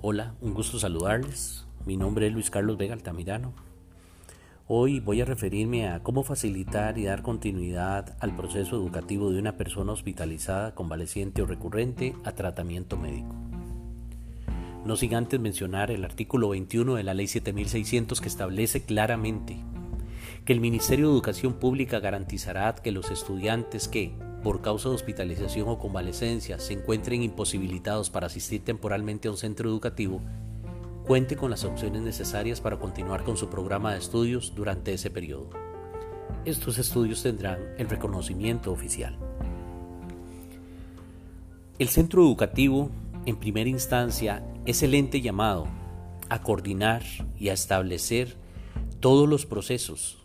Hola, un gusto saludarles. Mi nombre es Luis Carlos Vega Altamirano. Hoy voy a referirme a cómo facilitar y dar continuidad al proceso educativo de una persona hospitalizada, convaleciente o recurrente a tratamiento médico. No sin antes mencionar el artículo 21 de la Ley 7600 que establece claramente que el Ministerio de Educación Pública garantizará que los estudiantes que, por causa de hospitalización o convalecencia, se encuentren imposibilitados para asistir temporalmente a un centro educativo, cuente con las opciones necesarias para continuar con su programa de estudios durante ese periodo. Estos estudios tendrán el reconocimiento oficial. El centro educativo, en primera instancia, es el ente llamado a coordinar y a establecer todos los procesos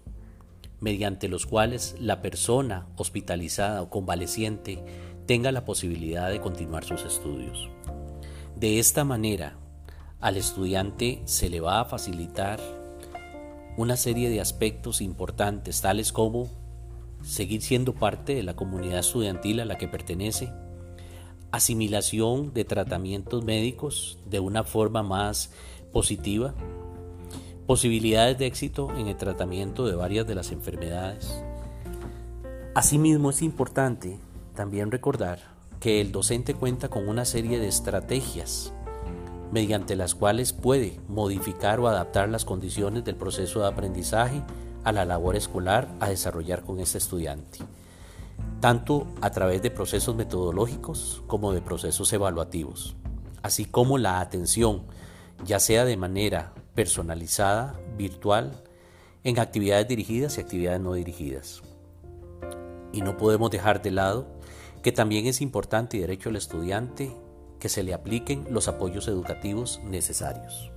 mediante los cuales la persona hospitalizada o convaleciente tenga la posibilidad de continuar sus estudios. De esta manera, al estudiante se le va a facilitar una serie de aspectos importantes, tales como seguir siendo parte de la comunidad estudiantil a la que pertenece, asimilación de tratamientos médicos de una forma más positiva, posibilidades de éxito en el tratamiento de varias de las enfermedades. Asimismo es importante también recordar que el docente cuenta con una serie de estrategias mediante las cuales puede modificar o adaptar las condiciones del proceso de aprendizaje a la labor escolar a desarrollar con este estudiante, tanto a través de procesos metodológicos como de procesos evaluativos, así como la atención, ya sea de manera personalizada, virtual, en actividades dirigidas y actividades no dirigidas. Y no podemos dejar de lado que también es importante y derecho al estudiante que se le apliquen los apoyos educativos necesarios.